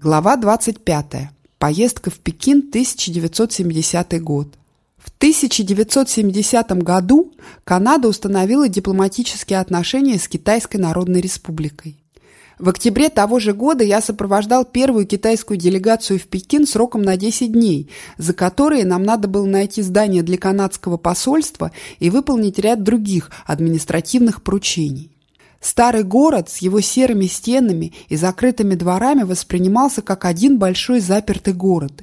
Глава 25. Поездка в Пекин, 1970 год. В 1970 году Канада установила дипломатические отношения с Китайской Народной Республикой. В октябре того же года я сопровождал первую китайскую делегацию в Пекин сроком на 10 дней, за которые нам надо было найти здание для канадского посольства и выполнить ряд других административных поручений. Старый город с его серыми стенами и закрытыми дворами воспринимался как один большой запертый город.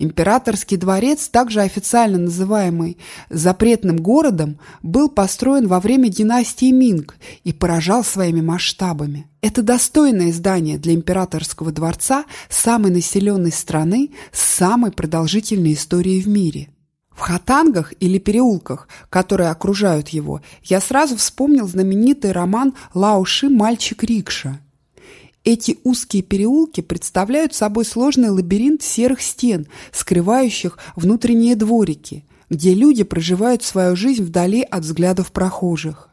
Императорский дворец, также официально называемый «запретным городом», был построен во время династии Минг и поражал своими масштабами. Это достойное здание для императорского дворца самой населенной страны с самой продолжительной историей в мире – в хатангах или переулках, которые окружают его, я сразу вспомнил знаменитый роман Лауши «Мальчик рикша». Эти узкие переулки представляют собой сложный лабиринт серых стен, скрывающих внутренние дворики, где люди проживают свою жизнь вдали от взглядов прохожих.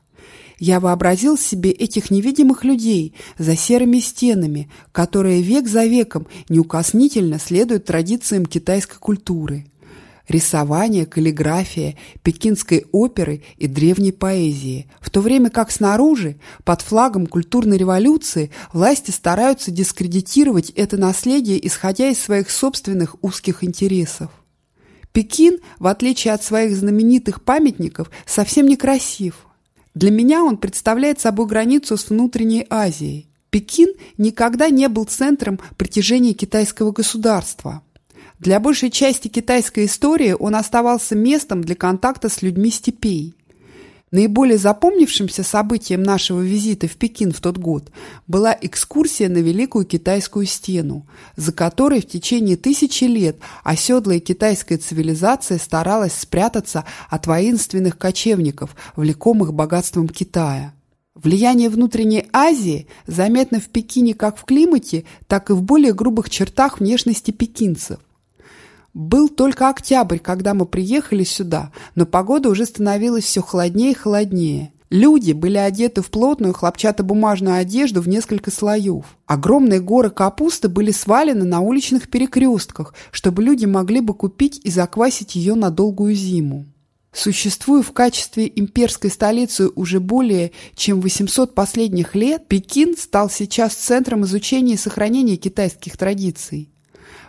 Я вообразил себе этих невидимых людей за серыми стенами, которые век за веком неукоснительно следуют традициям китайской культуры рисование, каллиграфия, пекинской оперы и древней поэзии, в то время как снаружи, под флагом культурной революции, власти стараются дискредитировать это наследие, исходя из своих собственных узких интересов. Пекин, в отличие от своих знаменитых памятников, совсем не красив. Для меня он представляет собой границу с внутренней Азией. Пекин никогда не был центром притяжения китайского государства. Для большей части китайской истории он оставался местом для контакта с людьми степей. Наиболее запомнившимся событием нашего визита в Пекин в тот год была экскурсия на Великую Китайскую стену, за которой в течение тысячи лет оседлая китайская цивилизация старалась спрятаться от воинственных кочевников, влекомых богатством Китая. Влияние внутренней Азии заметно в Пекине как в климате, так и в более грубых чертах внешности пекинцев. Был только октябрь, когда мы приехали сюда, но погода уже становилась все холоднее и холоднее. Люди были одеты в плотную хлопчатобумажную одежду в несколько слоев. Огромные горы капусты были свалены на уличных перекрестках, чтобы люди могли бы купить и заквасить ее на долгую зиму. Существуя в качестве имперской столицы уже более чем 800 последних лет, Пекин стал сейчас центром изучения и сохранения китайских традиций.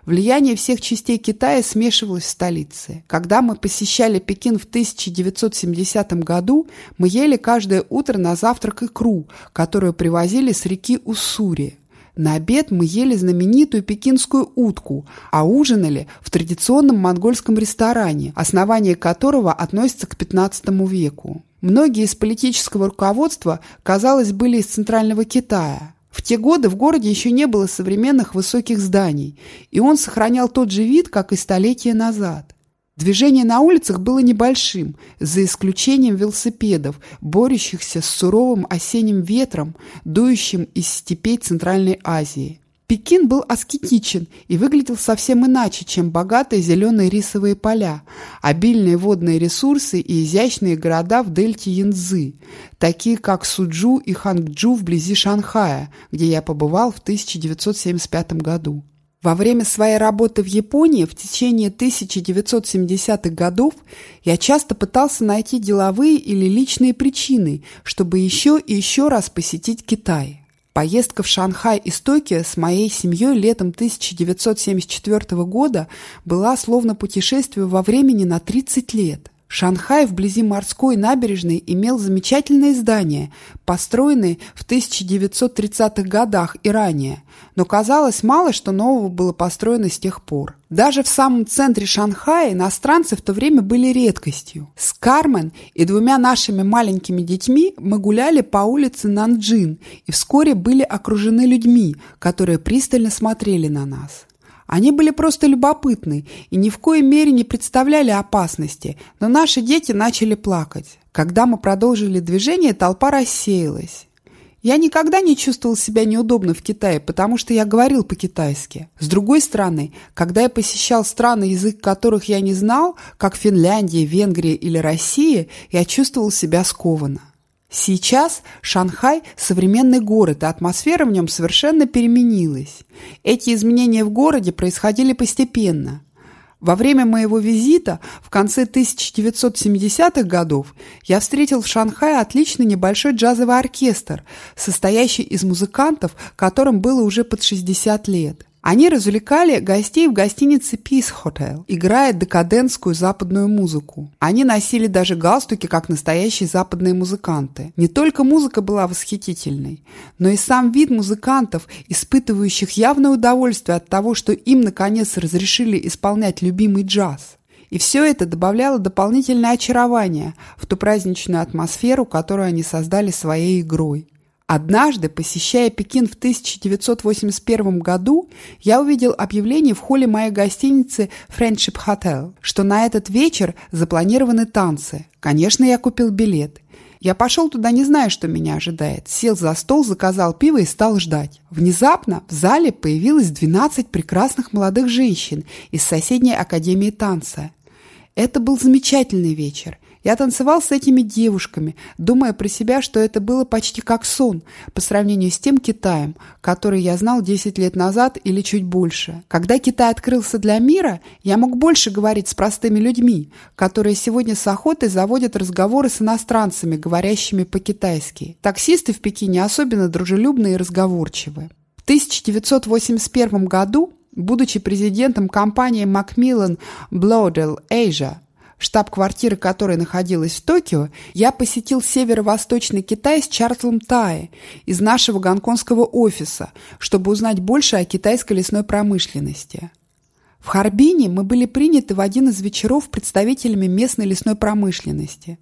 Влияние всех частей Китая смешивалось в столице. Когда мы посещали Пекин в 1970 году, мы ели каждое утро на завтрак икру, которую привозили с реки Уссури. На обед мы ели знаменитую пекинскую утку, а ужинали в традиционном монгольском ресторане, основание которого относится к 15 веку. Многие из политического руководства, казалось, были из Центрального Китая. В те годы в городе еще не было современных высоких зданий, и он сохранял тот же вид, как и столетия назад. Движение на улицах было небольшим, за исключением велосипедов, борющихся с суровым осенним ветром, дующим из степей Центральной Азии. Пекин был аскетичен и выглядел совсем иначе, чем богатые зеленые рисовые поля, обильные водные ресурсы и изящные города в дельте Янцзы, такие как Суджу и Хангчжу вблизи Шанхая, где я побывал в 1975 году. Во время своей работы в Японии в течение 1970-х годов я часто пытался найти деловые или личные причины, чтобы еще и еще раз посетить Китай. Поездка в Шанхай из Токио с моей семьей летом 1974 года была словно путешествие во времени на 30 лет. Шанхай вблизи морской набережной имел замечательные здания, построенные в 1930-х годах и ранее, но казалось мало, что нового было построено с тех пор. Даже в самом центре Шанхая иностранцы в то время были редкостью. С Кармен и двумя нашими маленькими детьми мы гуляли по улице Нанджин и вскоре были окружены людьми, которые пристально смотрели на нас. Они были просто любопытны и ни в коей мере не представляли опасности, но наши дети начали плакать. Когда мы продолжили движение, толпа рассеялась. Я никогда не чувствовал себя неудобно в Китае, потому что я говорил по-китайски. С другой стороны, когда я посещал страны, язык которых я не знал, как Финляндия, Венгрия или Россия, я чувствовал себя скованно. Сейчас Шанхай – современный город, и атмосфера в нем совершенно переменилась. Эти изменения в городе происходили постепенно. Во время моего визита в конце 1970-х годов я встретил в Шанхае отличный небольшой джазовый оркестр, состоящий из музыкантов, которым было уже под 60 лет. Они развлекали гостей в гостинице Peace Hotel, играя декадентскую западную музыку. Они носили даже галстуки, как настоящие западные музыканты. Не только музыка была восхитительной, но и сам вид музыкантов, испытывающих явное удовольствие от того, что им, наконец, разрешили исполнять любимый джаз. И все это добавляло дополнительное очарование в ту праздничную атмосферу, которую они создали своей игрой. Однажды, посещая Пекин в 1981 году, я увидел объявление в холле моей гостиницы Friendship Hotel, что на этот вечер запланированы танцы. Конечно, я купил билет. Я пошел туда, не зная, что меня ожидает. Сел за стол, заказал пиво и стал ждать. Внезапно в зале появилось 12 прекрасных молодых женщин из соседней академии танца. Это был замечательный вечер. Я танцевал с этими девушками, думая про себя, что это было почти как сон по сравнению с тем Китаем, который я знал 10 лет назад или чуть больше. Когда Китай открылся для мира, я мог больше говорить с простыми людьми, которые сегодня с охотой заводят разговоры с иностранцами, говорящими по-китайски. Таксисты в Пекине особенно дружелюбные и разговорчивые. В 1981 году Будучи президентом компании Macmillan Bloedel Asia, штаб-квартира которой находилась в Токио, я посетил северо-восточный Китай с Чарльзом Тае из нашего гонконгского офиса, чтобы узнать больше о китайской лесной промышленности. В Харбине мы были приняты в один из вечеров представителями местной лесной промышленности.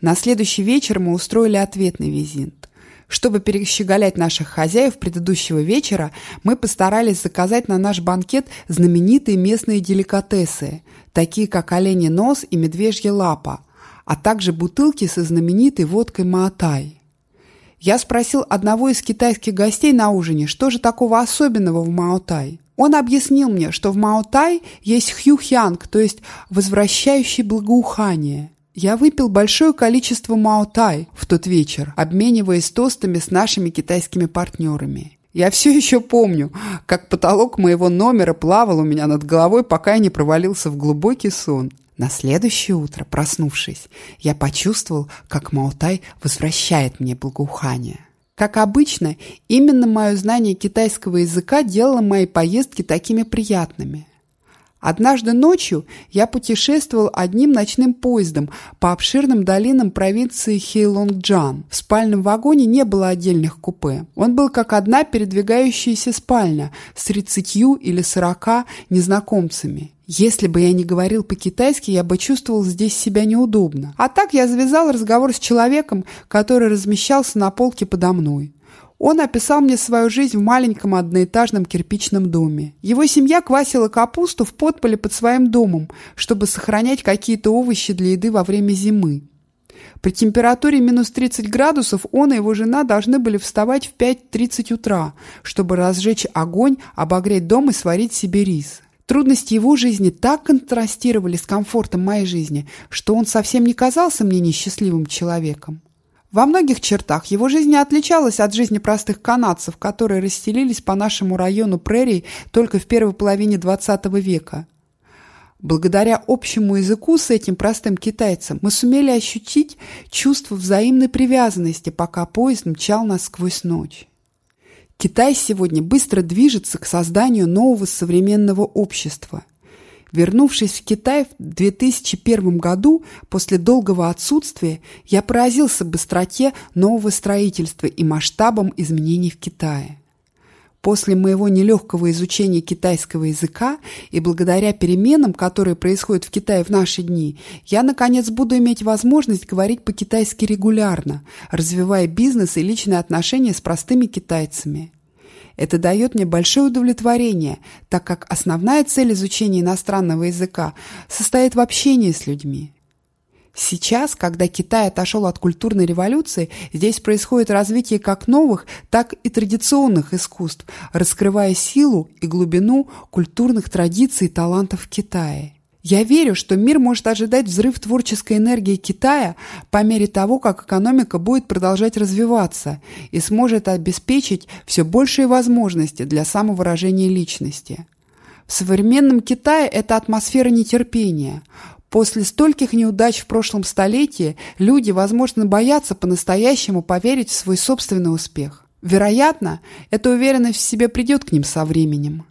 На следующий вечер мы устроили ответный визит. Чтобы перещеголять наших хозяев предыдущего вечера, мы постарались заказать на наш банкет знаменитые местные деликатесы, такие как оленей нос и медвежья лапа, а также бутылки со знаменитой водкой Маатай. Я спросил одного из китайских гостей на ужине, что же такого особенного в Маотай. Он объяснил мне, что в Маотай есть хюхянг, то есть возвращающий благоухание. Я выпил большое количество маотай в тот вечер, обмениваясь тостами с нашими китайскими партнерами. Я все еще помню, как потолок моего номера плавал у меня над головой, пока я не провалился в глубокий сон. На следующее утро, проснувшись, я почувствовал, как Маотай возвращает мне благоухание. Как обычно, именно мое знание китайского языка делало мои поездки такими приятными – Однажды ночью я путешествовал одним ночным поездом по обширным долинам провинции Хейлонгджан. В спальном вагоне не было отдельных купе. Он был как одна передвигающаяся спальня с 30 или 40 незнакомцами. Если бы я не говорил по-китайски, я бы чувствовал здесь себя неудобно. А так я завязал разговор с человеком, который размещался на полке подо мной. Он описал мне свою жизнь в маленьком одноэтажном кирпичном доме. Его семья квасила капусту в подполе под своим домом, чтобы сохранять какие-то овощи для еды во время зимы. При температуре минус 30 градусов он и его жена должны были вставать в 5.30 утра, чтобы разжечь огонь, обогреть дом и сварить себе рис. Трудности его жизни так контрастировали с комфортом моей жизни, что он совсем не казался мне несчастливым человеком. Во многих чертах его жизнь отличалась от жизни простых канадцев, которые расселились по нашему району прерий только в первой половине XX века. Благодаря общему языку с этим простым китайцем мы сумели ощутить чувство взаимной привязанности, пока поезд мчал нас сквозь ночь. Китай сегодня быстро движется к созданию нового современного общества – Вернувшись в Китай в 2001 году, после долгого отсутствия, я поразился быстроте нового строительства и масштабам изменений в Китае. После моего нелегкого изучения китайского языка и благодаря переменам, которые происходят в Китае в наши дни, я, наконец, буду иметь возможность говорить по-китайски регулярно, развивая бизнес и личные отношения с простыми китайцами. Это дает мне большое удовлетворение, так как основная цель изучения иностранного языка состоит в общении с людьми. Сейчас, когда Китай отошел от культурной революции, здесь происходит развитие как новых, так и традиционных искусств, раскрывая силу и глубину культурных традиций и талантов Китая. Я верю, что мир может ожидать взрыв творческой энергии Китая по мере того, как экономика будет продолжать развиваться и сможет обеспечить все большие возможности для самовыражения личности. В современном Китае это атмосфера нетерпения. После стольких неудач в прошлом столетии люди, возможно, боятся по-настоящему поверить в свой собственный успех. Вероятно, эта уверенность в себе придет к ним со временем.